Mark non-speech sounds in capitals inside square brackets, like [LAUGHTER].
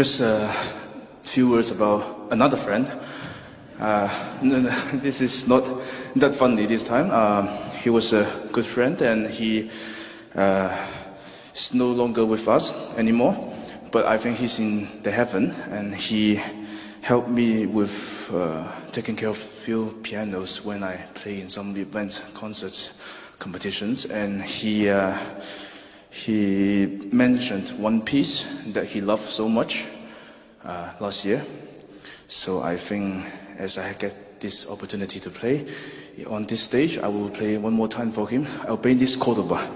Just a few words about another friend. Uh, [LAUGHS] this is not that funny this time. Um, he was a good friend and he uh, is no longer with us anymore. But I think he's in the heaven and he helped me with uh, taking care of few pianos when I play in some events, concerts, competitions. And he, uh, he mentioned one piece that he loved so much uh, last year. So I think as I get this opportunity to play on this stage, I will play one more time for him. I'll play this Cordoba.